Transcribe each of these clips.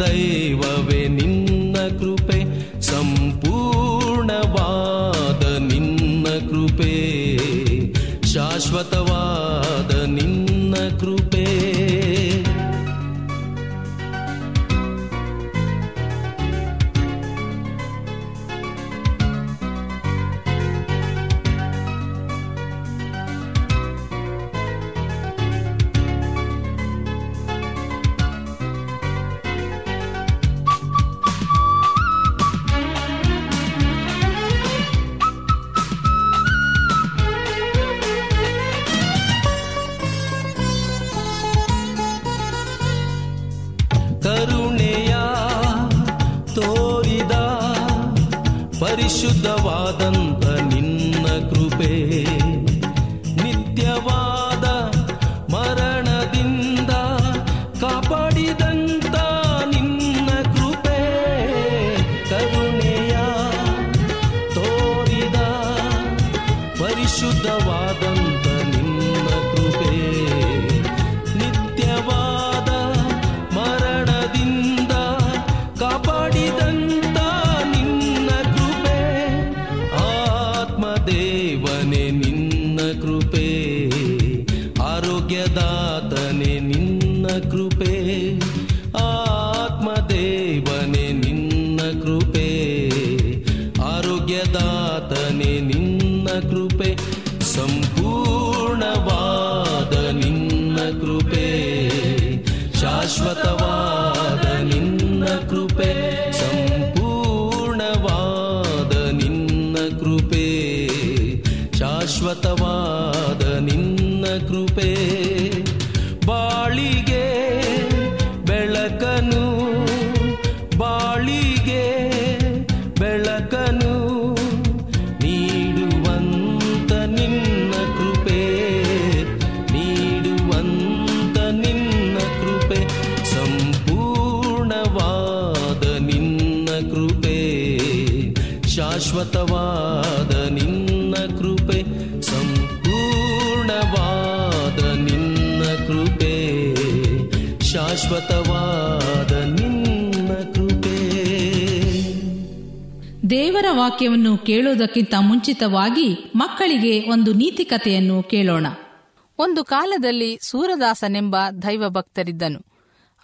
ದೈವವೇ ನಿನ್ನ ಕೃಪೆ ಸಂಪೂರ್ಣವಾದ ನಿನ್ನ ಕೃಪೆ. ಶಾಶ್ವತವಾದ ಶಾಶ್ವತವಾದ ನಿನ್ನ ಕೃಪೆ. ವಾಕ್ಯವನ್ನು ಕೇಳುವುದಕ್ಕಿಂತ ಮುಂಚಿತವಾಗಿ ಮಕ್ಕಳಿಗೆ ಒಂದು ನೀತಿ ಕಥೆಯನ್ನು ಕೇಳೋಣ. ಒಂದು ಕಾಲದಲ್ಲಿ ಸೂರದಾಸನೆಂಬ ದೈವಭಕ್ತರಿದ್ದನು.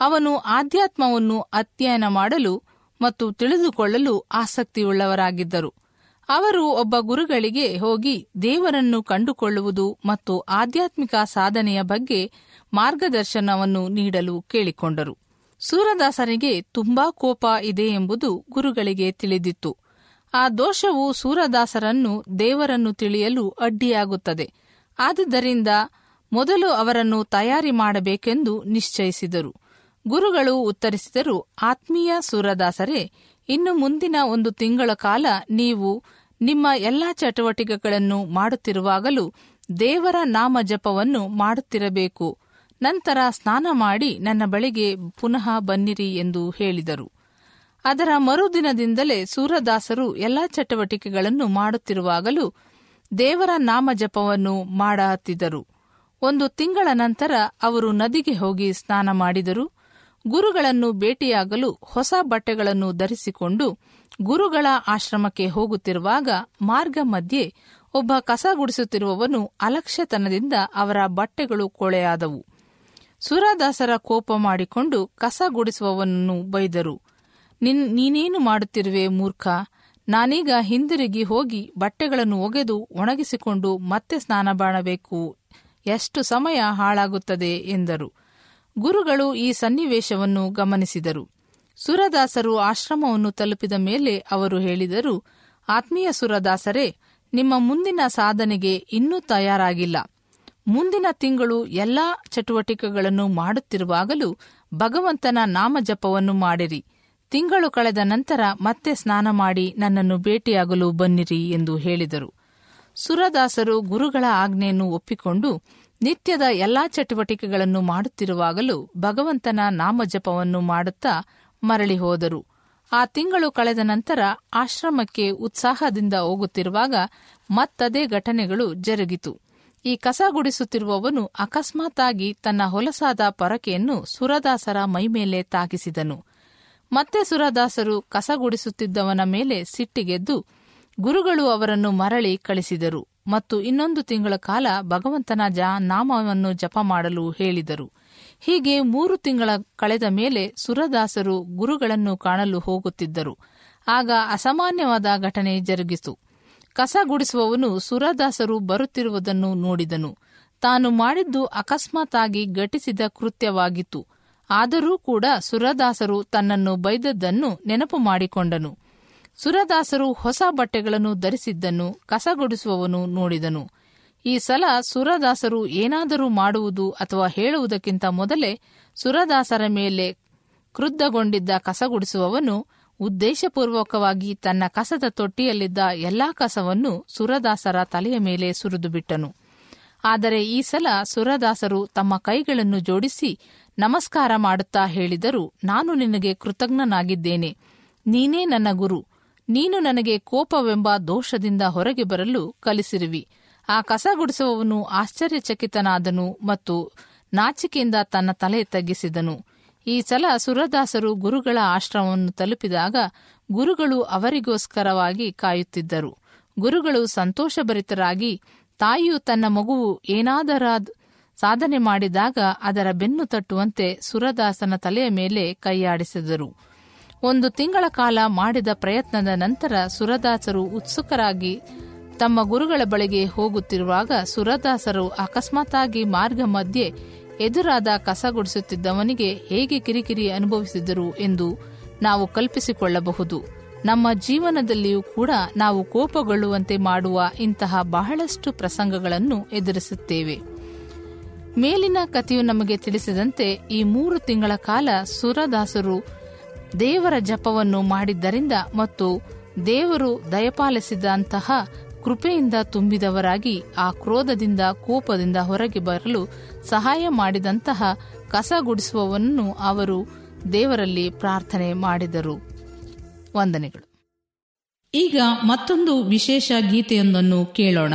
ಅವನು ಆಧ್ಯಾತ್ಮವನ್ನು ಅಧ್ಯಯನ ಮಾಡಲು ಮತ್ತು ತಿಳಿದುಕೊಳ್ಳಲು ಆಸಕ್ತಿಯುಳ್ಳವರಾಗಿದ್ದರು. ಅವರು ಒಬ್ಬ ಗುರುಗಳಿಗೆ ಹೋಗಿ ದೇವರನ್ನು ಕಂಡುಕೊಳ್ಳುವುದು ಮತ್ತು ಆಧ್ಯಾತ್ಮಿಕ ಸಾಧನೆಯ ಬಗ್ಗೆ ಮಾರ್ಗದರ್ಶನವನ್ನು ನೀಡಲು ಕೇಳಿಕೊಂಡರು. ಸೂರದಾಸನಿಗೆ ತುಂಬಾ ಕೋಪ ಇದೆ ಎಂಬುದು ಗುರುಗಳಿಗೆ ತಿಳಿದಿತ್ತು. ಆ ದೋಷವು ಸೂರದಾಸರನ್ನು ದೇವರನ್ನು ತಿಳಿಯಲು ಅಡ್ಡಿಯಾಗುತ್ತದೆ. ಆದುದರಿಂದ ಮೊದಲು ಅವರನ್ನು ತಯಾರಿ ಮಾಡಬೇಕೆಂದು ನಿಶ್ಚಯಿಸಿದರು. ಗುರುಗಳು ಉತ್ತರಿಸಿದರು, ಆತ್ಮೀಯ ಸೂರದಾಸರೇ, ಇನ್ನು ಮುಂದಿನ ಒಂದು ತಿಂಗಳ ಕಾಲ ನೀವು ನಿಮ್ಮ ಎಲ್ಲಾ ಚಟುವಟಿಕೆಗಳನ್ನು ಮಾಡುತ್ತಿರುವಾಗಲೂ ದೇವರ ನಾಮ ಜಪವನ್ನು ಮಾಡುತ್ತಿರಬೇಕು. ನಂತರ ಸ್ನಾನ ಮಾಡಿ ನನ್ನ ಬಳಿಗೆ ಪುನಃ ಬನ್ನಿರಿ ಎಂದು ಹೇಳಿದರು. ಅದರ ಮರುದಿನದಿಂದಲೇ ಸೂರದಾಸರು ಎಲ್ಲಾ ಚಟುವಟಿಕೆಗಳನ್ನು ಮಾಡುತ್ತಿರುವಾಗಲೂ ದೇವರ ನಾಮ ಜಪವನ್ನು ಒಂದು ತಿಂಗಳ ನಂತರ ಅವರು ನದಿಗೆ ಹೋಗಿ ಸ್ನಾನ ಮಾಡಿದರು. ಗುರುಗಳನ್ನು ಭೇಟಿಯಾಗಲು ಹೊಸ ಬಟ್ಟೆಗಳನ್ನು ಧರಿಸಿಕೊಂಡು ಗುರುಗಳ ಆಶ್ರಮಕ್ಕೆ ಹೋಗುತ್ತಿರುವಾಗ ಮಾರ್ಗ ಮಧ್ಯೆ ಒಬ್ಬ ಕಸ ಗುಡಿಸುತ್ತಿರುವವನು ಅಲಕ್ಷ್ಯತನದಿಂದ ಅವರ ಬಟ್ಟೆಗಳು ಕೊಳೆಯಾದವು. ಸುರದಾಸರ ಕೋಪ ಮಾಡಿಕೊಂಡು ಕಸ ಗುಡಿಸುವವನನ್ನು ಬೈದರು. ನಿನ್, ನೀನೇನು ಮಾಡುತ್ತಿರುವೆ ಮೂರ್ಖ? ನಾನೀಗ ಹಿಂದಿರುಗಿ ಹೋಗಿ ಬಟ್ಟೆಗಳನ್ನು ಒಗೆದು ಒಣಗಿಸಿಕೊಂಡು ಮತ್ತೆ ಸ್ನಾನ ಮಾಡಬೇಕು ಎಷ್ಟು ಸಮಯ ಹಾಳಾಗುತ್ತದೆ ಎಂದರು. ಗುರುಗಳು ಈ ಸನ್ನಿವೇಶವನ್ನು ಗಮನಿಸಿದರು. ಸುರದಾಸರು ಆಶ್ರಮವನ್ನು ತಲುಪಿದ ಮೇಲೆ ಅವರು ಹೇಳಿದರು, ಆತ್ಮೀಯ ಸುರದಾಸರೇ, ನಿಮ್ಮ ಮುಂದಿನ ಸಾಧನೆಗೆ ಇನ್ನೂ ತಯಾರಾಗಿಲ್ಲ. ಮುಂದಿನ ತಿಂಗಳು ಎಲ್ಲಾ ಚಟುವಟಿಕೆಗಳನ್ನು ಮಾಡುತ್ತಿರುವಾಗಲೂ ಭಗವಂತನ ನಾಮಜಪವನ್ನು ಮಾಡಿರಿ. ತಿಂಗಳು ಕಳೆದ ನಂತರ ಮತ್ತೆ ಸ್ನಾನ ಮಾಡಿ ನನ್ನನ್ನು ಭೇಟಿಯಾಗಲು ಬನ್ನಿರಿ ಎಂದು ಹೇಳಿದರು. ಸುರದಾಸರು ಗುರುಗಳ ಆಜ್ಞೆಯನ್ನು ಒಪ್ಪಿಕೊಂಡು ನಿತ್ಯದ ಎಲ್ಲಾ ಚಟುವಟಿಕೆಗಳನ್ನು ಮಾಡುತ್ತಿರುವಾಗಲೂ ಭಗವಂತನ ನಾಮಜಪವನ್ನು ಮಾಡುತ್ತಾ ಮರಳಿ ಹೋದರು. ಆ ತಿಂಗಳು ಕಳೆದ ನಂತರ ಆಶ್ರಮಕ್ಕೆ ಉತ್ಸಾಹದಿಂದ ಹೋಗುತ್ತಿರುವಾಗ ಮತ್ತದೇ ಘಟನೆಗಳು ಜರುಗಿತು. ಈ ಕಸ ಗುಡಿಸುತ್ತಿರುವವನು ಅಕಸ್ಮಾತ್ತಾಗಿ ತನ್ನ ಹೊಲಸಾದ ಪೊರಕೆಯನ್ನು ಸುರದಾಸರ ಮೈಮೇಲೆ ತಾಗಿಸಿದನು. ಮತ್ತೆ ಸುರದಾಸರು ಕಸಗುಡಿಸುತ್ತಿದ್ದವನ ಮೇಲೆ ಸಿಟ್ಟಿಗೆದ್ದು ಗುರುಗಳು ಅವರನ್ನು ಮರಳಿ ಕಳಿಸಿದರು ಮತ್ತು ಇನ್ನೊಂದು ತಿಂಗಳ ಕಾಲ ಭಗವಂತನ ಜ ನಾಮವನ್ನು ಜಪ ಮಾಡಲು ಹೇಳಿದರು. ಹೀಗೆ ಮೂರು ತಿಂಗಳ ಕಳೆದ ಮೇಲೆ ಸುರದಾಸರು ಗುರುಗಳನ್ನು ಕಾಣಲು ಹೋಗುತ್ತಿದ್ದರು. ಆಗ ಅಸಾಮಾನ್ಯವಾದ ಘಟನೆ ಜರುಗಿತು. ಕಸ ಗುಡಿಸುವವನು ಸುರದಾಸರು ಬರುತ್ತಿರುವುದನ್ನು ನೋಡಿದನು. ತಾನು ಮಾಡಿದ್ದು ಅಕಸ್ಮಾತ್ತಾಗಿ ಘಟಿಸಿದ ಕೃತ್ಯವಾಗಿತ್ತು. ಆದರೂ ಕೂಡ ಸುರದಾಸರು ತನ್ನನ್ನು ಬೈದದ್ದನ್ನು ನೆನಪು ಮಾಡಿಕೊಂಡನು. ಸುರದಾಸರು ಹೊಸ ಬಟ್ಟೆಗಳನ್ನು ಧರಿಸಿದ್ದನ್ನು ಕಸಗೊಡಿಸುವವನು ನೋಡಿದನು. ಈ ಸಲ ಸುರದಾಸರು ಏನಾದರೂ ಮಾಡುವುದು ಅಥವಾ ಹೇಳುವುದಕ್ಕಿಂತ ಮೊದಲೇ ಸುರದಾಸರ ಮೇಲೆ ಕ್ರುದ್ಧಗೊಂಡಿದ್ದ ಕಸಗುಡಿಸುವವನು ಉದ್ದೇಶಪೂರ್ವಕವಾಗಿ ತನ್ನ ಕಸದ ತೊಟ್ಟಿಯಲ್ಲಿದ್ದ ಎಲ್ಲಾ ಕಸವನ್ನು ಸುರದಾಸರ ತಲೆಯ ಮೇಲೆ ಸುರಿದುಬಿಟ್ಟನು. ಆದರೆ ಈ ಸಲ ಸುರದಾಸರು ತಮ್ಮ ಕೈಗಳನ್ನು ಜೋಡಿಸಿ ನಮಸ್ಕಾರ ಮಾಡುತ್ತಾ ಹೇಳಿದರು ನಾನು ನಿನಗೆ ಕೃತಜ್ಞನಾಗಿದ್ದೇನೆ. ನೀನೇ ನನ್ನ ಗುರು. ನೀನು ನನಗೆ ಕೋಪವೆಂಬ ದೋಷದಿಂದ ಹೊರಗೆ ಬರಲು ಕಲಿಸಿರುವಿ. ಆ ಕಸ ಗುಡಿಸುವವನು ಆಶ್ಚರ್ಯಚಕಿತನಾದನು ಮತ್ತು ನಾಚಿಕೆಯಿಂದ ತನ್ನ ತಲೆ ತಗ್ಗಿಸಿದನು. ಈ ಸಲ ಸುರದಾಸರು ಗುರುಗಳ ಆಶ್ರಮವನ್ನು ತಲುಪಿದಾಗ ಗುರುಗಳು ಅವರಿಗೋಸ್ಕರವಾಗಿ ಕಾಯುತ್ತಿದ್ದರು. ಗುರುಗಳು ಸಂತೋಷಭರಿತರಾಗಿ, ತಾಯಿಯು ತನ್ನ ಮಗುವು ಏನಾದರಾದ ಸಾಧನೆ ಮಾಡಿದಾಗ ಅದರ ಬೆನ್ನು ತಟ್ಟುವಂತೆ ಸುರದಾಸನ ತಲೆಯ ಮೇಲೆ ಕೈಯಾಡಿಸಿದರು. ಒಂದು ತಿಂಗಳ ಕಾಲ ಮಾಡಿದ ಪ್ರಯತ್ನದ ನಂತರ ಸುರದಾಸರು ಉತ್ಸುಕರಾಗಿ ತಮ್ಮ ಗುರುಗಳ ಬಳಿಗೆ ಹೋಗುತ್ತಿರುವಾಗ ಸುರದಾಸರು ಅಕಸ್ಮಾತ್ತಾಗಿ ಮಾರ್ಗ ಮಧ್ಯೆ ಎದುರಾದ ಕಸ ಗುಡಿಸುತ್ತಿದ್ದವನಿಗೆ ಹೇಗೆ ಕಿರಿಕಿರಿ ಅನುಭವಿಸಿದರು ಎಂದು ನಾವು ಕಲ್ಪಿಸಿಕೊಳ್ಳಬಹುದು. ನಮ್ಮ ಜೀವನದಲ್ಲಿಯೂ ಕೂಡ ನಾವು ಕೋಪಗೊಳ್ಳುವಂತೆ ಮಾಡುವ ಇಂತಹ ಬಹಳಷ್ಟು ಪ್ರಸಂಗಗಳನ್ನು ಎದುರಿಸುತ್ತೇವೆ. ಮೇಲಿನ ಕಥೆಯು ನಮಗೆ ತಿಳಿಸಿದಂತೆ ಈ ಮೂರು ತಿಂಗಳ ಕಾಲ ಸುರದಾಸರು ದೇವರ ಜಪವನ್ನು ಮಾಡಿದ್ದರಿಂದ ಮತ್ತು ದೇವರು ದಯಪಾಲಿಸಿದಂತಹ ಕೃಪೆಯಿಂದ ತುಂಬಿದವರಾಗಿ ಆ ಕ್ರೋಧದಿಂದ ಕೋಪದಿಂದ ಹೊರಗೆ ಬರಲು ಸಹಾಯ ಮಾಡಿದಂತಹ ಕಸ ಗುಡಿಸುವವನ್ನು ಅವರು ದೇವರಲ್ಲಿ ಪ್ರಾರ್ಥನೆ ಮಾಡಿದರು. ವಂದನೆಗಳು. ಈಗ ಮತ್ತೊಂದು ವಿಶೇಷ ಗೀತೆಯೊಂದನ್ನು ಕೇಳೋಣ.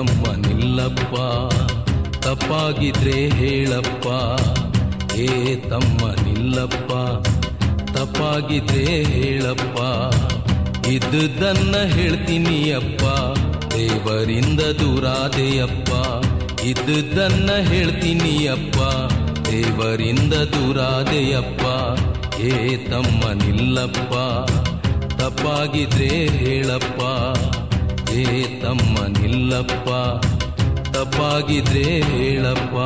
ತಮ್ಮ ನಿಲ್ಲಪ್ಪ, ತಪ್ಪಾಗಿದ್ರೆ ಹೇಳಪ್ಪ. ಏ ತಮ್ಮ ನಿಲ್ಲಪ್ಪ, ತಪ್ಪಾಗಿದ್ರೆ ಹೇಳಪ್ಪ. ಇದ್ದುದನ್ನ ಹೇಳ್ತೀನಿ ಅಪ್ಪ, ದೇವರಿಂದ ದೂರಾದೆಯಪ್ಪ. ಇದ್ದುದನ್ನ ಹೇಳ್ತೀನಿ ಅಪ್ಪ, ದೇವರಿಂದ ದೂರಾದೆಯಪ್ಪ. ಏ ತಮ್ಮ ನಿಲ್ಲಪ್ಪ, ತಪ್ಪಾಗಿದ್ರೆ ಹೇಳಪ್ಪ. ಏ ತಮ್ಮ ನಿಲ್ಲಪ್ಪ ತಪ್ಪಾಗಿದ್ರೆ ಹೇಳಪ್ಪ.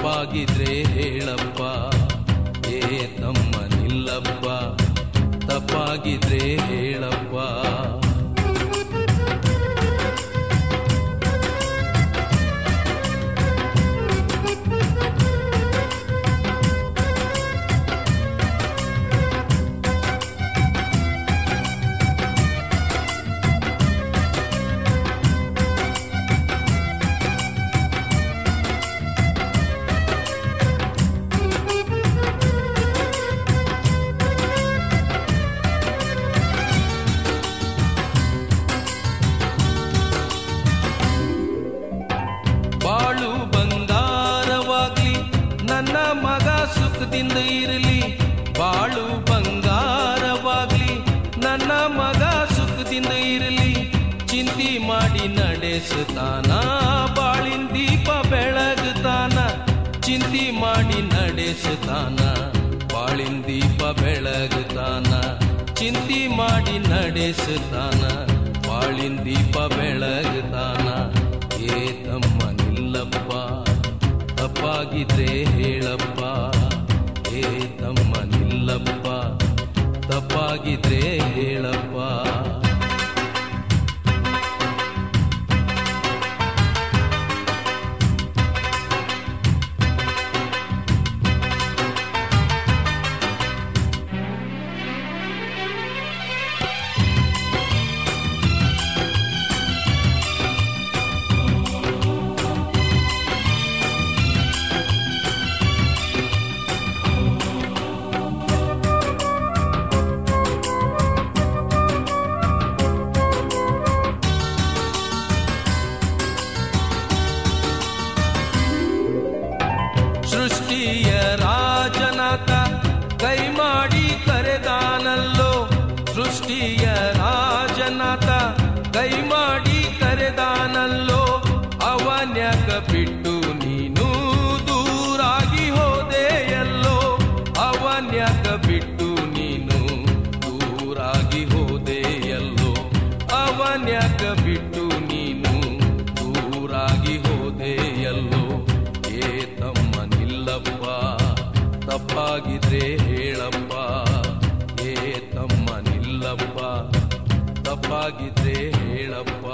ತಪ್ಪಾಗಿದ್ರೆ ಹೇಳಪ್ಪ. ಏ ತಮ್ಮ ನಿಲ್ಲಪ್ಪ ತಪ್ಪಾಗಿದ್ರೆ ಹೇಳಪ್ಪ. ಸುಖದಿಂದ ಇರಲಿ, ಬಾಳು ಬಂಗಾರವಾಗ್ಲಿ, ನನ್ನ ಮಗ ಸುಖದಿಂದ ಇರಲಿ, ಚಿಂತಿ ಮಾಡಿ ನಡೆಸುತ್ತಾನ, ಬಾಳಿನ ದೀಪ ಬೆಳಗುತ್ತಾನ, ಚಿಂತಿ ಮಾಡಿ ನಡೆಸುತ್ತಾನ, ಬಾಳಿನ ದೀಪ ಬೆಳಗುತ್ತಾನ, ಚಿಂತಿ ಮಾಡಿ ನಡೆಸುತ್ತಾನ, ಬಾಳಿನ ದೀಪ ಬೆಳಗುತ್ತಾನ, ಏ ತಮ್ಮ ನಿಲ್ಲಪ್ಪ, ತಪ್ಪಾಗಿದ್ರೆ ಹೇಳಪ್ಪ. ತಮ್ಮ ನಿಲ್ಲಪ್ಪ ತಪ್ಪಾಗಿದ್ರೆ ಹೇಳಪ್ಪ. ತಪ್ಪಾಗಿದ್ರೆ ಹೇಳಪ್ಪ.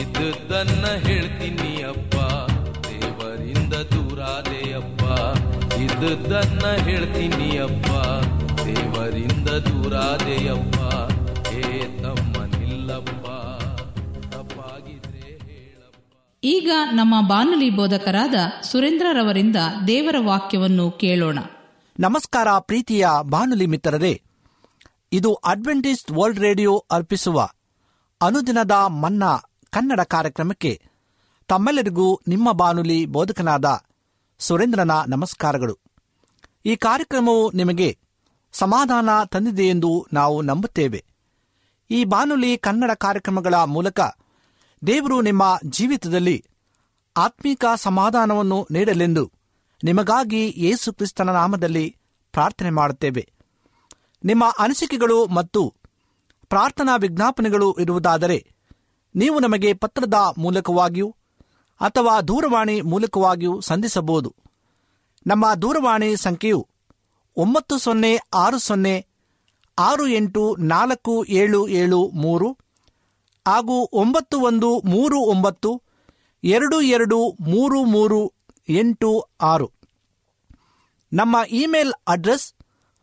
ಇದ್ದನ್ನ ಹೇಳ್ತೀನಿ ಅಪ್ಪ ದೇವರಿಂದ ದೂರಾದೆಯಪ್ಪ ತನ್ನ ಹೇಳ್ತೀನಿ ಅಪ್ಪ ದೇವರಿಂದ ದೂರಾದೆಯಪ್ಪ ಏ ತಮ್ಮ ನಿಲ್ಲಪ್ಪ ತಪ್ಪಾಗಿದ್ರೆ ಹೇಳಪ್ಪ. ಈಗ ನಮ್ಮ ಬಾನುಲಿ ಬೋಧಕರಾದ ಸುರೇಂದ್ರರವರಿಂದ ದೇವರ ವಾಕ್ಯವನ್ನು ಕೇಳೋಣ. ನಮಸ್ಕಾರ ಪ್ರೀತಿಯ ಬಾನುಲಿ ಮಿತ್ರರೇ. ಇದು ಅಡ್ವೆಂಟಿಸ್ಟ್ ವರ್ಲ್ಡ್ ರೇಡಿಯೋ ಅರ್ಪಿಸುವ ಅನುದಿನದ ಮನ್ನಾ ಕನ್ನಡ ಕಾರ್ಯಕ್ರಮಕ್ಕೆ ತಮ್ಮೆಲ್ಲರಿಗೂ ನಿಮ್ಮ ಬಾನುಲಿ ಬೋಧಕನಾದ ಸುರೇಂದ್ರನ ನಮಸ್ಕಾರಗಳು. ಈ ಕಾರ್ಯಕ್ರಮವು ನಿಮಗೆ ಸಮಾಧಾನ ತಂದಿದೆ ಎಂದು ನಾವು ನಂಬುತ್ತೇವೆ. ಈ ಬಾನುಲಿ ಕನ್ನಡ ಕಾರ್ಯಕ್ರಮಗಳ ಮೂಲಕ ದೇವರು ನಿಮ್ಮ ಜೀವಿತದಲ್ಲಿ ಆತ್ಮೀಕ ಸಮಾಧಾನವನ್ನು ನೀಡಲೆಂದು ನಿಮಗಾಗಿ ಯೇಸು ಕ್ರಿಸ್ತನ ನಾಮದಲ್ಲಿ ಪ್ರಾರ್ಥನೆ ಮಾಡುತ್ತೇವೆ. ನಿಮ್ಮ ಅನಿಸಿಕೆಗಳು ಮತ್ತು ಪ್ರಾರ್ಥನಾ ವಿಜ್ಞಾಪನೆಗಳು ಇರುವುದಾದರೆ ನೀವು ನಮಗೆ ಪತ್ರದ ಮೂಲಕವಾಗಿಯೂ ಅಥವಾ ದೂರವಾಣಿ ಮೂಲಕವಾಗಿಯೂ ಸಂಧಿಸಬಹುದು. ನಮ್ಮ ದೂರವಾಣಿ ಸಂಖ್ಯೆಯು ಒಂಬತ್ತು ಸೊನ್ನೆ ಆರು ಸೊನ್ನೆ ಆರು ಎಂಟು ನಾಲ್ಕು ಏಳು ಏಳು ಮೂರು ಹಾಗೂ ಒಂಬತ್ತು ಒಂದು ಮೂರು ಒಂಬತ್ತು ಎರಡು ಎರಡು ಮೂರು ಮೂರು ಎಂಟು ಆರು. ನಮ್ಮ email address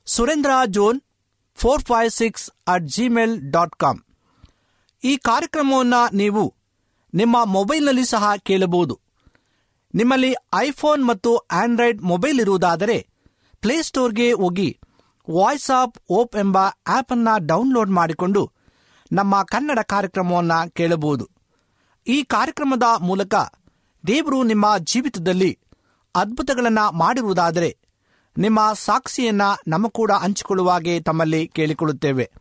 Surendra zone four five six at Gmail dot com ಈ ಕಾರ್ಯಕ್ರಮವನ್ನು ನೀವು ನಿಮ್ಮ ಮೊಬೈಲ್ನಲ್ಲಿ ಸಹ ಕೇಳಬಹುದು. ನಿಮ್ಮಲ್ಲಿ ಐಫೋನ್ ಮತ್ತು ಆಂಡ್ರಾಯ್ಡ್ ಮೊಬೈಲ್ ಇರುವುದಾದರೆ ಪ್ಲೇಸ್ಟೋರ್ಗೆ ಹೋಗಿ ವಾಯ್ಸ್ ಆಫ್ ಓಪ್ ಎಂಬ ಆಪ್ ಅನ್ನ ಡೌನ್ಲೋಡ್ ಮಾಡಿಕೊಂಡು ನಮ್ಮ ಕನ್ನಡ ಕಾರ್ಯಕ್ರಮವನ್ನು ಕೇಳಬಹುದು. ಈ ಕಾರ್ಯಕ್ರಮದ ಮೂಲಕ ದೇವರು ನಿಮ್ಮ ಜೀವಿತದಲ್ಲಿ ಅದ್ಭುತಗಳನ್ನು ಮಾಡಿರುವುದಾದರೆ ನಿಮ್ಮ ಸಾಕ್ಷಿಯನ್ನ ನಮ್ಮ ಕೂಡ ಹಂಚಿಕೊಳ್ಳುವಾಗೆ ತಮ್ಮಲ್ಲಿ ಕೇಳಿಕೊಳ್ಳುತ್ತೇವೆ.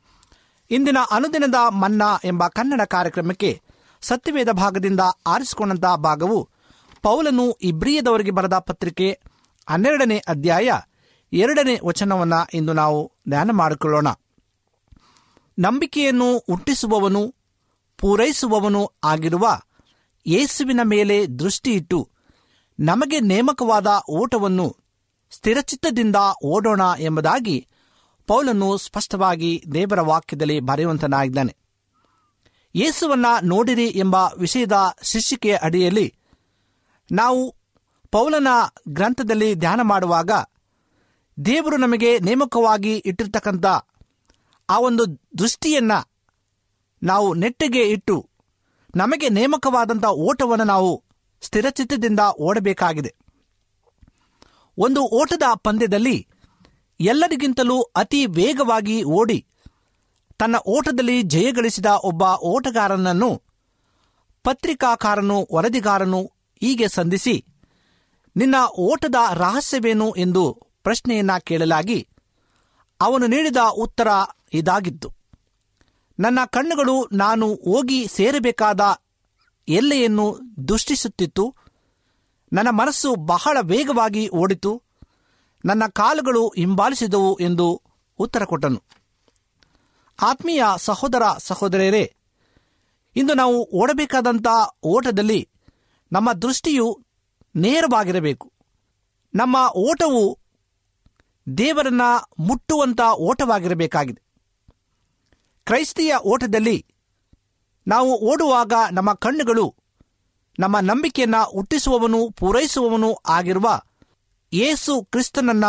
ಇಂದಿನ ಅನುದಿನದ ಮನ್ನಾ ಎಂಬ ಕನ್ನಡ ಕಾರ್ಯಕ್ರಮಕ್ಕೆ ಸತ್ಯವೇದ ಭಾಗದಿಂದ ಆರಿಸಿಕೊಂಡಂತಹ ಭಾಗವು ಪೌಲನು ಇಬ್ರಿಯದವರಿಗೆ ಬರೆದ ಪತ್ರಿಕೆ ಹನ್ನೆರಡನೇ ಅಧ್ಯಾಯ ಎರಡನೇ ವಚನವನ್ನ ಇಂದು ನಾವು ಧ್ಯಾನ ಮಾಡಿಕೊಳ್ಳೋಣ. ನಂಬಿಕೆಯನ್ನು ಹುಟ್ಟಿಸುವವನು, ಪೂರೈಸುವವನು ಆಗಿರುವ ಯೇಸುವಿನ ಮೇಲೆ ದೃಷ್ಟಿಯಿಟ್ಟು ನಮಗೆ ನೇಮಕವಾದ ಓಟವನ್ನು ಸ್ಥಿರಚಿತ್ತದಿಂದ ಓಡೋಣ ಎಂಬುದಾಗಿ ಪೌಲನು ಸ್ಪಷ್ಟವಾಗಿ ದೇವರ ವಾಕ್ಯದಲ್ಲಿ ಬರೆಯುವಂತನಾಗಿದ್ದಾನೆ. ಯೇಸುವನ್ನ ನೋಡಿರಿ ಎಂಬ ವಿಷಯದ ಶೀರ್ಷಿಕೆಯ ಅಡಿಯಲ್ಲಿ ನಾವು ಪೌಲನ ಗ್ರಂಥದಲ್ಲಿ ಧ್ಯಾನ ಮಾಡುವಾಗ ದೇವರು ನಮಗೆ ನೇಮಕವಾಗಿ ಇಟ್ಟಿರ್ತಕ್ಕಂಥ ಆ ಒಂದು ದೃಷ್ಟಿಯನ್ನ ನಾವು ನೆಟ್ಟಿಗೆ ಇಟ್ಟು ನಮಗೆ ನೇಮಕವಾದಂಥ ಓಟವನ್ನು ನಾವು ಸ್ಥಿರಚಿತ್ತದಿಂದ ಓಡಬೇಕಾಗಿದೆ. ಒಂದು ಓಟದ ಪಂದ್ಯದಲ್ಲಿ ಎಲ್ಲರಿಗಿಂತಲೂ ಅತಿ ವೇಗವಾಗಿ ಓಡಿ ತನ್ನ ಓಟದಲ್ಲಿ ಜಯಗಳಿಸಿದ ಒಬ್ಬ ಓಟಗಾರನನ್ನು ಪತ್ರಿಕಾಕಾರನು, ವರದಿಗಾರನು ಹೀಗೆ ಸಂಧಿಸಿ, ನಿನ್ನ ಓಟದ ರಹಸ್ಯವೇನು? ಎಂದು ಪ್ರಶ್ನೆಯನ್ನ ಕೇಳಲಾಗಿ ಅವನು ನೀಡಿದ ಉತ್ತರ ಇದಾಗಿತ್ತು. ನನ್ನ ಕಣ್ಣುಗಳು ನಾನು ಹೋಗಿ ಸೇರಬೇಕಾದ ಎಲ್ಲೆಯನ್ನು ದೃಷ್ಟಿಸುತ್ತಿತ್ತು. ನನ್ನ ಮನಸ್ಸು ಬಹಳ ವೇಗವಾಗಿ ಓಡಿತು. ನನ್ನ ಕಾಲುಗಳು ಹಿಂಬಾಲಿಸಿದವು ಎಂದು ಉತ್ತರ ಕೊಟ್ಟನು. ಆತ್ಮೀಯ ಸಹೋದರ ಸಹೋದರಿಯರೇ ಇಂದು ನಾವು ಓಡಬೇಕಾದಂಥ ಓಟದಲ್ಲಿ ನಮ್ಮ ದೃಷ್ಟಿಯು ನೇರವಾಗಿರಬೇಕು. ನಮ್ಮ ಓಟವು ದೇವರನ್ನ ಮುಟ್ಟುವಂಥ ಓಟವಾಗಿರಬೇಕಾಗಿದೆ. ಕ್ರೈಸ್ತಿಯ ಓಟದಲ್ಲಿ ನಾವು ಓಡುವಾಗ ನಮ್ಮ ಕಣ್ಣುಗಳು ನಮ್ಮ ನಂಬಿಕೆಯನ್ನ ಹುಟ್ಟಿಸುವವನು, ಪೂರೈಸುವವನು ಆಗಿರುವ ಯೇಸು ಕ್ರಿಸ್ತನನ್ನ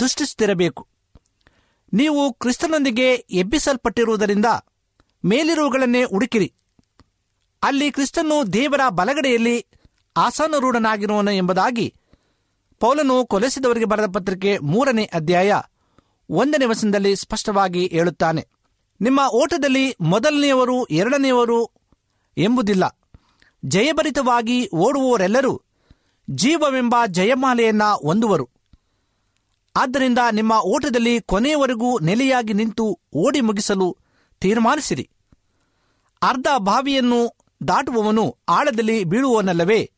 ದುಷ್ಟಿಸುತ್ತಿರಬೇಕು ನೀವು ಕ್ರಿಸ್ತನೊಂದಿಗೆ ಎಬ್ಬಿಸಲ್ಪಟ್ಟಿರುವುದರಿಂದ ಮೇಲಿರುವುಗಳನ್ನೇ ಹುಡುಕಿರಿ. ಅಲ್ಲಿ ಕ್ರಿಸ್ತನು ದೇವರ ಬಲಗಡೆಯಲ್ಲಿ ಆಸನರೂಢನಾಗಿರುವನು ಎಂಬುದಾಗಿ ಪೌಲನು ಕೊಲೆಸಿದವರಿಗೆ ಬರೆದ ಪತ್ರಿಕೆ ಮೂರನೇ ಅಧ್ಯಾಯ ಒಂದನೇ ವಚನದಲ್ಲಿ ಸ್ಪಷ್ಟವಾಗಿ ಹೇಳುತ್ತಾನೆ. ನಿಮ್ಮ ಓಟದಲ್ಲಿ ಮೊದಲನೆಯವರು ಎರಡನೆಯವರು ಎಂಬುದಿಲ್ಲ. ಜಯಭರಿತವಾಗಿ ಓಡುವವರೆಲ್ಲರೂ ಜೀವವೆಂಬ ಜಯಮಾಲೆಯನ್ನ ಹೊಂದುವರು. ಆದ್ದರಿಂದ ನಿಮ್ಮ ಓಟದಲ್ಲಿ ಕೊನೆಯವರೆಗೂ ನೆಲೆಯಾಗಿ ನಿಂತು ಓಡಿ ಮುಗಿಸಲು ತೀರ್ಮಾನಿಸಿರಿ. ಅರ್ಧ ಬಾವಿಯನ್ನು ದಾಟುವವನು ಆಳದಲ್ಲಿ ಬೀಳುವನಲ್ಲವೇ?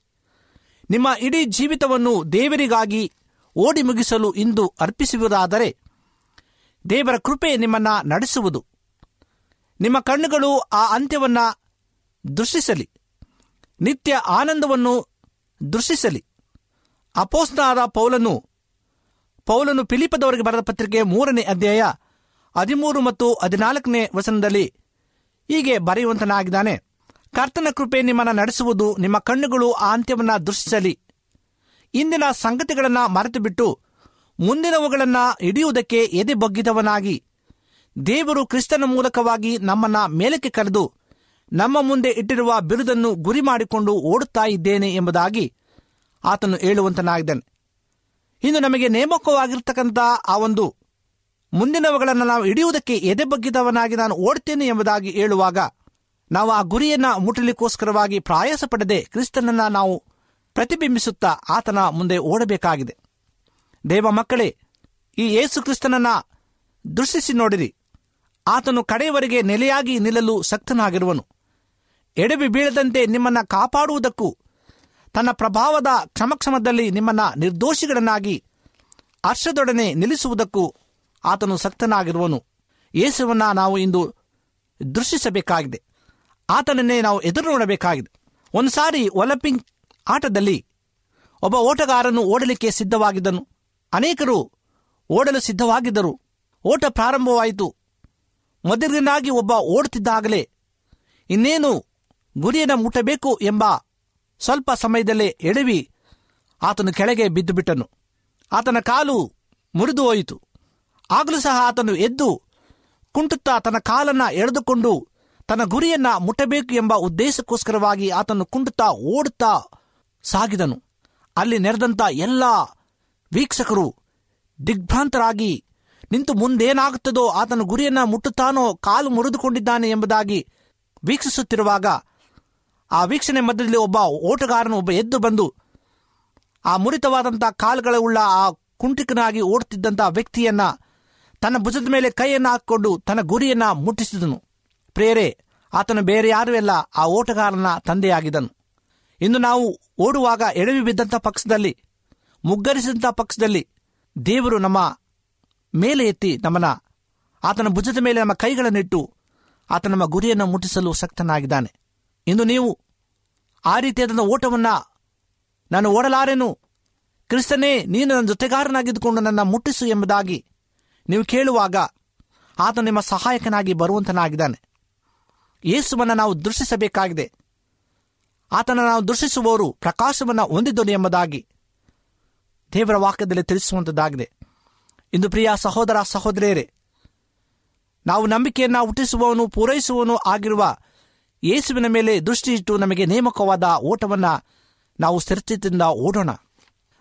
ನಿಮ್ಮ ಇಡೀ ಜೀವಿತವನ್ನು ದೇವರಿಗಾಗಿ ಓಡಿ ಮುಗಿಸಲು ಇಂದು ಅರ್ಪಿಸುವುದಾದರೆ ದೇವರ ಕೃಪೆ ನಿಮ್ಮನ್ನ ನಡೆಸುವುದು. ನಿಮ್ಮ ಕಣ್ಣುಗಳು ಆ ಅಂತ್ಯವನ್ನ ದೃಷ್ಟಿಸಲಿ. ನಿತ್ಯ ಆನಂದವನ್ನು ದೃಷ್ಟಿಸಲಿ ಅಪೋಸ್ನಾದ ಪೌಲನು ಪೌಲನು ಫಿಲಿಪದವರೆಗೆ ಬರೆದ ಪತ್ರಿಕೆ ಮೂರನೇ ಅಧ್ಯಾಯ ಹದಿಮೂರು ಮತ್ತು ಹದಿನಾಲ್ಕನೇ ವಸನದಲ್ಲಿ ಹೀಗೆ ಬರೆಯುವಂತನಾಗಿದ್ದಾನೆ, ಕರ್ತನ ಕೃಪೆ ನಿಮ್ಮನ್ನು ನಡೆಸುವುದು, ನಿಮ್ಮ ಕಣ್ಣುಗಳು ಆ ಅಂತ್ಯವನ್ನು ದೃಷ್ಟಿಸಲಿ ಇಂದಿನ ಸಂಗತಿಗಳನ್ನು ಮರೆತು ಬಿಟ್ಟು ಮುಂದಿನವುಗಳನ್ನು ಹಿಡಿಯುವುದಕ್ಕೆ ಎದೆ ಬಗ್ಗಿದವನಾಗಿ, ದೇವರು ಕ್ರಿಸ್ತನ ಮೂಲಕವಾಗಿ ನಮ್ಮನ್ನ ಮೇಲಕ್ಕೆ ಕರೆದು ನಮ್ಮ ಮುಂದೆ ಇಟ್ಟಿರುವ ಬಿರುದನ್ನು ಗುರಿ ಮಾಡಿಕೊಂಡು ಓಡುತ್ತಾ ಇದ್ದೇನೆ ಎಂಬುದಾಗಿ ಆತನು ಹೇಳುವಂತನಾಗಿದ್ದಾನೆ. ಇನ್ನು ನಮಗೆ ನೇಮಕವಾಗಿರ್ತಕ್ಕಂಥ ಆ ಒಂದು ಮುಂದಿನವುಗಳನ್ನು ನಾವು ಹಿಡಿಯುವುದಕ್ಕೆ ಎದೆ ಬಗ್ಗಿದವನಾಗಿ ನಾನು ಓಡ್ತೇನೆ ಎಂಬುದಾಗಿ ಹೇಳುವಾಗ ನಾವು ಆ ಗುರಿಯನ್ನ ಮುಟ್ಟಲಿಕ್ಕೋಸ್ಕರವಾಗಿ ಪ್ರಯಾಸ ಪಡೆದೆ ಕ್ರಿಸ್ತನನ್ನ ನಾವು ಪ್ರತಿಬಿಂಬಿಸುತ್ತಾ ಆತನ ಮುಂದೆ ಓಡಬೇಕಾಗಿದೆ. ದೇವ ಮಕ್ಕಳೇ, ಈ ಯೇಸು ಕ್ರಿಸ್ತನನ್ನ ದೃಷ್ಟಿಸಿ ನೋಡಿರಿ. ಆತನು ಕಡೆಯವರೆಗೆ ನೆಲೆಯಾಗಿ ನಿಲ್ಲಲು ಶಕ್ತನಾಗಿರುವನು ಎಡವಿ ಬೀಳದಂತೆ ನಿಮ್ಮನ್ನ ಕಾಪಾಡುವುದಕ್ಕೂ, ತನ್ನ ಪ್ರಭಾವದ ಕ್ಷಮಕ್ಷಮದಲ್ಲಿ ನಿಮ್ಮನ್ನ ನಿರ್ದೋಷಿಗಳನ್ನಾಗಿ ಹರ್ಷದೊಡನೆ ನಿಲ್ಲಿಸುವುದಕ್ಕೂ ಆತನು ಸಕ್ತನಾಗಿರುವನು. ಯೇಸುವನ್ನು ನಾವು ಇಂದು ದೃಷ್ಟಿಸಬೇಕಾಗಿದೆ ಆತನನ್ನೇ ನಾವು ಎದುರು ನೋಡಬೇಕಾಗಿದೆ ಒಂದು ಸಾರಿ ಒಲಿಂಪಿಕ್ ಆಟದಲ್ಲಿ ಒಬ್ಬ ಓಟಗಾರನು ಓಡಲಿಕ್ಕೆ ಸಿದ್ಧವಾಗಿದ್ದನು. ಅನೇಕರು ಓಡಲು ಸಿದ್ಧವಾಗಿದ್ದರು. ಓಟ ಪ್ರಾರಂಭವಾಯಿತು. ಮೊದಲಿನಾಗಿ ಒಬ್ಬ ಓಡುತ್ತಿದ್ದಾಗಲೇ ಇನ್ನೇನು ಗುರಿಯನ್ನು ಮುಟ್ಟಬೇಕು ಎಂಬ ಸ್ವಲ್ಪ ಸಮಯದಲ್ಲೇ ಎಡವಿ ಆತನು ಕೆಳಗೆ ಬಿದ್ದು ಬಿಟ್ಟನು ಆತನ ಕಾಲು ಮುರಿದು ಹೋಯಿತು. ಆಗಲೂ ಸಹ ಆತನು ಎದ್ದು ಕುಂಟುತ್ತಾ ತನ್ನ ಕಾಲನ್ನ ಎಳೆದುಕೊಂಡು ತನ್ನ ಗುರಿಯನ್ನ ಮುಟ್ಟಬೇಕು ಎಂಬ ಉದ್ದೇಶಕ್ಕೋಸ್ಕರವಾಗಿ ಆತನು ಕುಂಟುತ್ತಾ ಓಡುತ್ತಾ ಸಾಗಿದನು. ಅಲ್ಲಿ ನೆರೆದಂತ ಎಲ್ಲ ವೀಕ್ಷಕರು ದಿಗ್ಭ್ರಾಂತರಾಗಿ ನಿಂತು ಮುಂದೇನಾಗುತ್ತದೋ ಆತನ ಗುರಿಯನ್ನ ಮುಟ್ಟುತ್ತಾನೋ ಕಾಲು ಮುರಿದುಕೊಂಡಿದ್ದಾನೆ ಎಂಬುದಾಗಿ ವೀಕ್ಷಿಸುತ್ತಿರುವಾಗ ಆ ವೀಕ್ಷಣೆ ಮಧ್ಯದಲ್ಲಿ ಒಬ್ಬ ಓಟಗಾರನು ಒಬ್ಬ ಎದ್ದು ಬಂದು ಆ ಮುರಿತವಾದಂಥ ಕಾಲುಗಳುಳ್ಳ ಆ ಕುಂಟಿಕನಾಗಿ ಓಡುತ್ತಿದ್ದಂಥ ವ್ಯಕ್ತಿಯನ್ನ ತನ್ನ ಭುಜದ ಮೇಲೆ ಕೈಯನ್ನು ಹಾಕಿಕೊಂಡು ತನ್ನ ಗುರಿಯನ್ನ ಮುಟ್ಟಿಸಿದನು. ಪ್ರೇರೆ, ಆತನು ಬೇರೆ ಯಾರೂ ಅಲ್ಲ ಆ ಓಟಗಾರನ ತಂದೆಯಾಗಿದ್ದನು. ಇಂದು ನಾವು ಓಡುವಾಗ ಎಡವಿ ಬಿದ್ದಂಥ ಪಕ್ಷದಲ್ಲಿ ಮುಗ್ಗರಿಸಿದಂಥ ಪಕ್ಷದಲ್ಲಿ ದೇವರು ನಮ್ಮ ಮೇಲೆ ಎತ್ತಿ ನಮ್ಮನ ಆತನ ಭುಜದ ಮೇಲೆ ನಮ್ಮ ಕೈಗಳನ್ನಿಟ್ಟು ಆತ ನಮ್ಮ ಗುರಿಯನ್ನು ಮುಟ್ಟಿಸಲು ಶಕ್ತನಾಗಿದ್ದಾನೆ ಇಂದು ನೀವು ಆ ರೀತಿಯಾದ ಓಟವನ್ನು ನಾನು ಓಡಲಾರೆನು? ಕ್ರಿಸ್ತನೇ, ನೀನು ನನ್ನ ಜೊತೆಗಾರನಾಗಿದ್ದುಕೊಂಡು ನನ್ನ ಮುಟ್ಟಿಸು ಎಂಬುದಾಗಿ ನೀವು ಕೇಳುವಾಗ ಆತ ನಿಮ್ಮ ಸಹಾಯಕನಾಗಿ ಬರುವಂತನಾಗಿದ್ದಾನೆ. ಯೇಸುವನ್ನು ನಾವು ದೃಷ್ಟಿಸಬೇಕಾಗಿದೆ ಆತನ ನಾವು ದೃಷ್ಟಿಸುವವರು ಪ್ರಕಾಶವನ್ನು ಹೊಂದಿದ್ದನು ಎಂಬುದಾಗಿ ದೇವರ ವಾಕ್ಯದಲ್ಲಿ ತಿಳಿಸುವಂಥದ್ದಾಗಿದೆ ಇಂದು ಪ್ರಿಯ ಸಹೋದರ ಸಹೋದರಿಯರೇ, ನಾವು ನಂಬಿಕೆಯನ್ನು ಹುಟ್ಟಿಸುವವನು, ಪೂರೈಸುವವನು ಆಗಿರುವ ಯೇಸುವಿನ ಮೇಲೆ ದೃಷ್ಟಿ ಇಟ್ಟು ನಮಗೆ ನೇಮಕವಾದ ಓಟವನ್ನ ನಾವು ಸ್ಥಿರಚಿತ್ತದಿಂದ ಓಡೋಣ.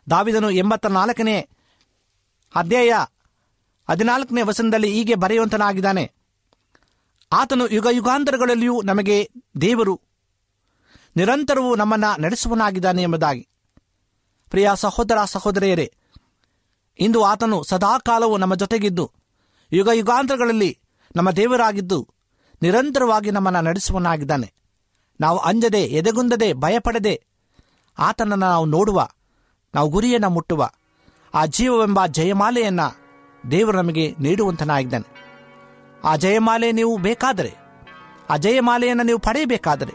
ದಾವಿದನು ಎಂಬತ್ತ ನಾಲ್ಕನೇ ಅಧ್ಯಾಯ ಹದಿನಾಲ್ಕನೇ ವಸನದಲ್ಲಿ ಹೀಗೆ ಬರೆಯುವಂತನಾಗಿದ್ದಾನೆ. ಆತನು ಯುಗ ಯುಗಾಂತರಗಳಲ್ಲಿಯೂ ನಮಗೆ ದೇವರು, ನಿರಂತರವೂ ನಮ್ಮನ್ನ ನಡೆಸುವನಾಗಿದ್ದಾನೆ ಎಂಬುದಾಗಿ. ಪ್ರಿಯ ಸಹೋದರ ಸಹೋದರಿಯರೇ, ಇಂದು ಆತನು ಸದಾಕಾಲವೂ ನಮ್ಮ ಜೊತೆಗಿದ್ದು, ಯುಗ ಯುಗಾಂತರಗಳಲ್ಲಿ ನಮ್ಮ ದೇವರಾಗಿದ್ದು ನಿರಂತರವಾಗಿ ನಮ್ಮನ್ನು ನಡೆಸುವನಾಗಿದ್ದಾನೆ ನಾವು ಅಂಜದೆ, ಎದೆಗುಂದದೆ, ಭಯಪಡದೆ, ಆತನನ್ನು ನಾವು ನೋಡುವ, ನಾವು ಗುರಿಯನ್ನು ಮುಟ್ಟುವ, ಆ ಜೀವವೆಂಬ ಜಯಮಾಲೆಯನ್ನು ದೇವರು ನಮಗೆ ನೀಡುವಂತನಾಗಿದ್ದಾನೆ. ಆ ಜಯಮಾಲೆ ನೀವು ಬೇಕಾದರೆ, ಆ ಜಯಮಾಲೆಯನ್ನು ನೀವು ಪಡೆಯಬೇಕಾದರೆ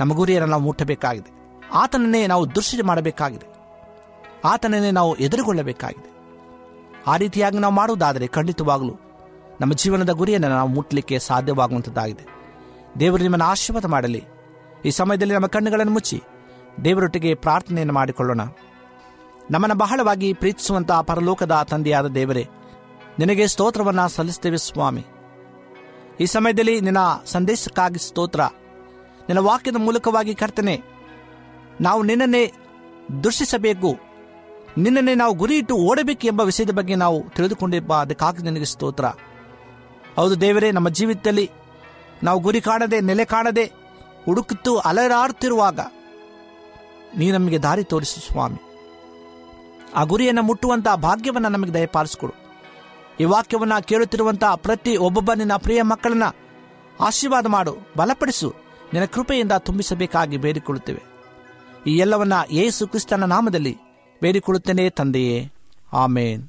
ನಮ್ಮ ಗುರಿಯನ್ನು ನಾವು ಮುಟ್ಟಬೇಕಾಗಿದೆ. ಆತನನ್ನೇ ನಾವು ದೃಷ್ಟಿ ಮಾಡಬೇಕಾಗಿದೆ. ಆತನನ್ನೇ ನಾವು ಎದುರುಗೊಳ್ಳಬೇಕಾಗಿದೆ. ಆ ರೀತಿಯಾಗಿ ನಾವು ಮಾಡುವುದಾದರೆ ಖಂಡಿತವಾಗಲೂ ನಮ್ಮ ಜೀವನದ ಗುರಿಯನ್ನು ನಾವು ಮುಟ್ಟಲಿಕ್ಕೆ ಸಾಧ್ಯವಾಗುವಂಥದ್ದಾಗಿದೆ. ದೇವರು ನಿಮ್ಮನ್ನು ಆಶೀರ್ವಾದ ಮಾಡಲಿ. ಈ ಸಮಯದಲ್ಲಿ ನಮ್ಮ ಕಣ್ಣುಗಳನ್ನು ಮುಚ್ಚಿ ದೇವರೊಟ್ಟಿಗೆ ಪ್ರಾರ್ಥನೆಯನ್ನು ಮಾಡಿಕೊಳ್ಳೋಣ. ನಮ್ಮನ್ನು ಬಹಳವಾಗಿ ಪ್ರೀತಿಸುವಂತಹ ಪರಲೋಕದ ತಂದೆಯಾದ ದೇವರೇ, ನಿನಗೆ ಸ್ತೋತ್ರವನ್ನು ಸಲ್ಲಿಸ್ತೇವೆ ಸ್ವಾಮಿ. ಈ ಸಮಯದಲ್ಲಿ ನಿನ್ನ ಸಂದೇಶಕ್ಕಾಗಿ ಸ್ತೋತ್ರ. ನಿನ್ನ ವಾಕ್ಯದ ಮೂಲಕವಾಗಿ ಕರ್ತನೆ, ನಾವು ನಿನ್ನನ್ನೇ ದೃಷ್ಟಿಸಬೇಕು. ನಿನ್ನನ್ನೇ ನಾವು ಗುರಿ ಇಟ್ಟು ಓಡಬೇಕು ಎಂಬ ವಿಷಯದ ಬಗ್ಗೆ ನಾವು ತಿಳಿದುಕೊಂಡಿಪ್ಪ ಅದಕ್ಕಾಗಿ ನಿನಗೆ ಸ್ತೋತ್ರ. ಹೌದು ದೇವರೇ, ನಮ್ಮ ಜೀವಿತದಲ್ಲಿ ನಾವು ಗುರಿ ಕಾಣದೆ, ನೆಲೆ ಕಾಣದೆ, ಹುಡುಕುತ್ತು ಅಲರಾಡುತ್ತಿರುವಾಗ ನೀ ನಮಗೆ ದಾರಿ ತೋರಿಸು ಸ್ವಾಮಿ. ಆ ಗುರಿಯನ್ನು ಮುಟ್ಟುವಂತಹ ಭಾಗ್ಯವನ್ನು ನಮಗೆ ದಯಪಾಲಿಸಿಕೊಡು. ಈ ವಾಕ್ಯವನ್ನು ಕೇಳುತ್ತಿರುವಂತಹ ಪ್ರತಿ ಒಬ್ಬೊಬ್ಬ ನಿನ್ನ ಪ್ರಿಯ ಮಕ್ಕಳನ್ನ ಆಶೀರ್ವಾದ ಮಾಡು, ಬಲಪಡಿಸು. ನಿನ್ನ ಕೃಪೆಯಿಂದ ತುಂಬಿಸಬೇಕಾಗಿ ಬೇಡಿಕೊಳ್ಳುತ್ತೇವೆ. ಈ ಎಲ್ಲವನ್ನ ಯೇಸು ಕ್ರಿಸ್ತನ ನಾಮದಲ್ಲಿ ಬೇಡಿಕೊಳ್ಳುತ್ತೇನೆ ತಂದೆಯೇ. ಆಮೇನ್.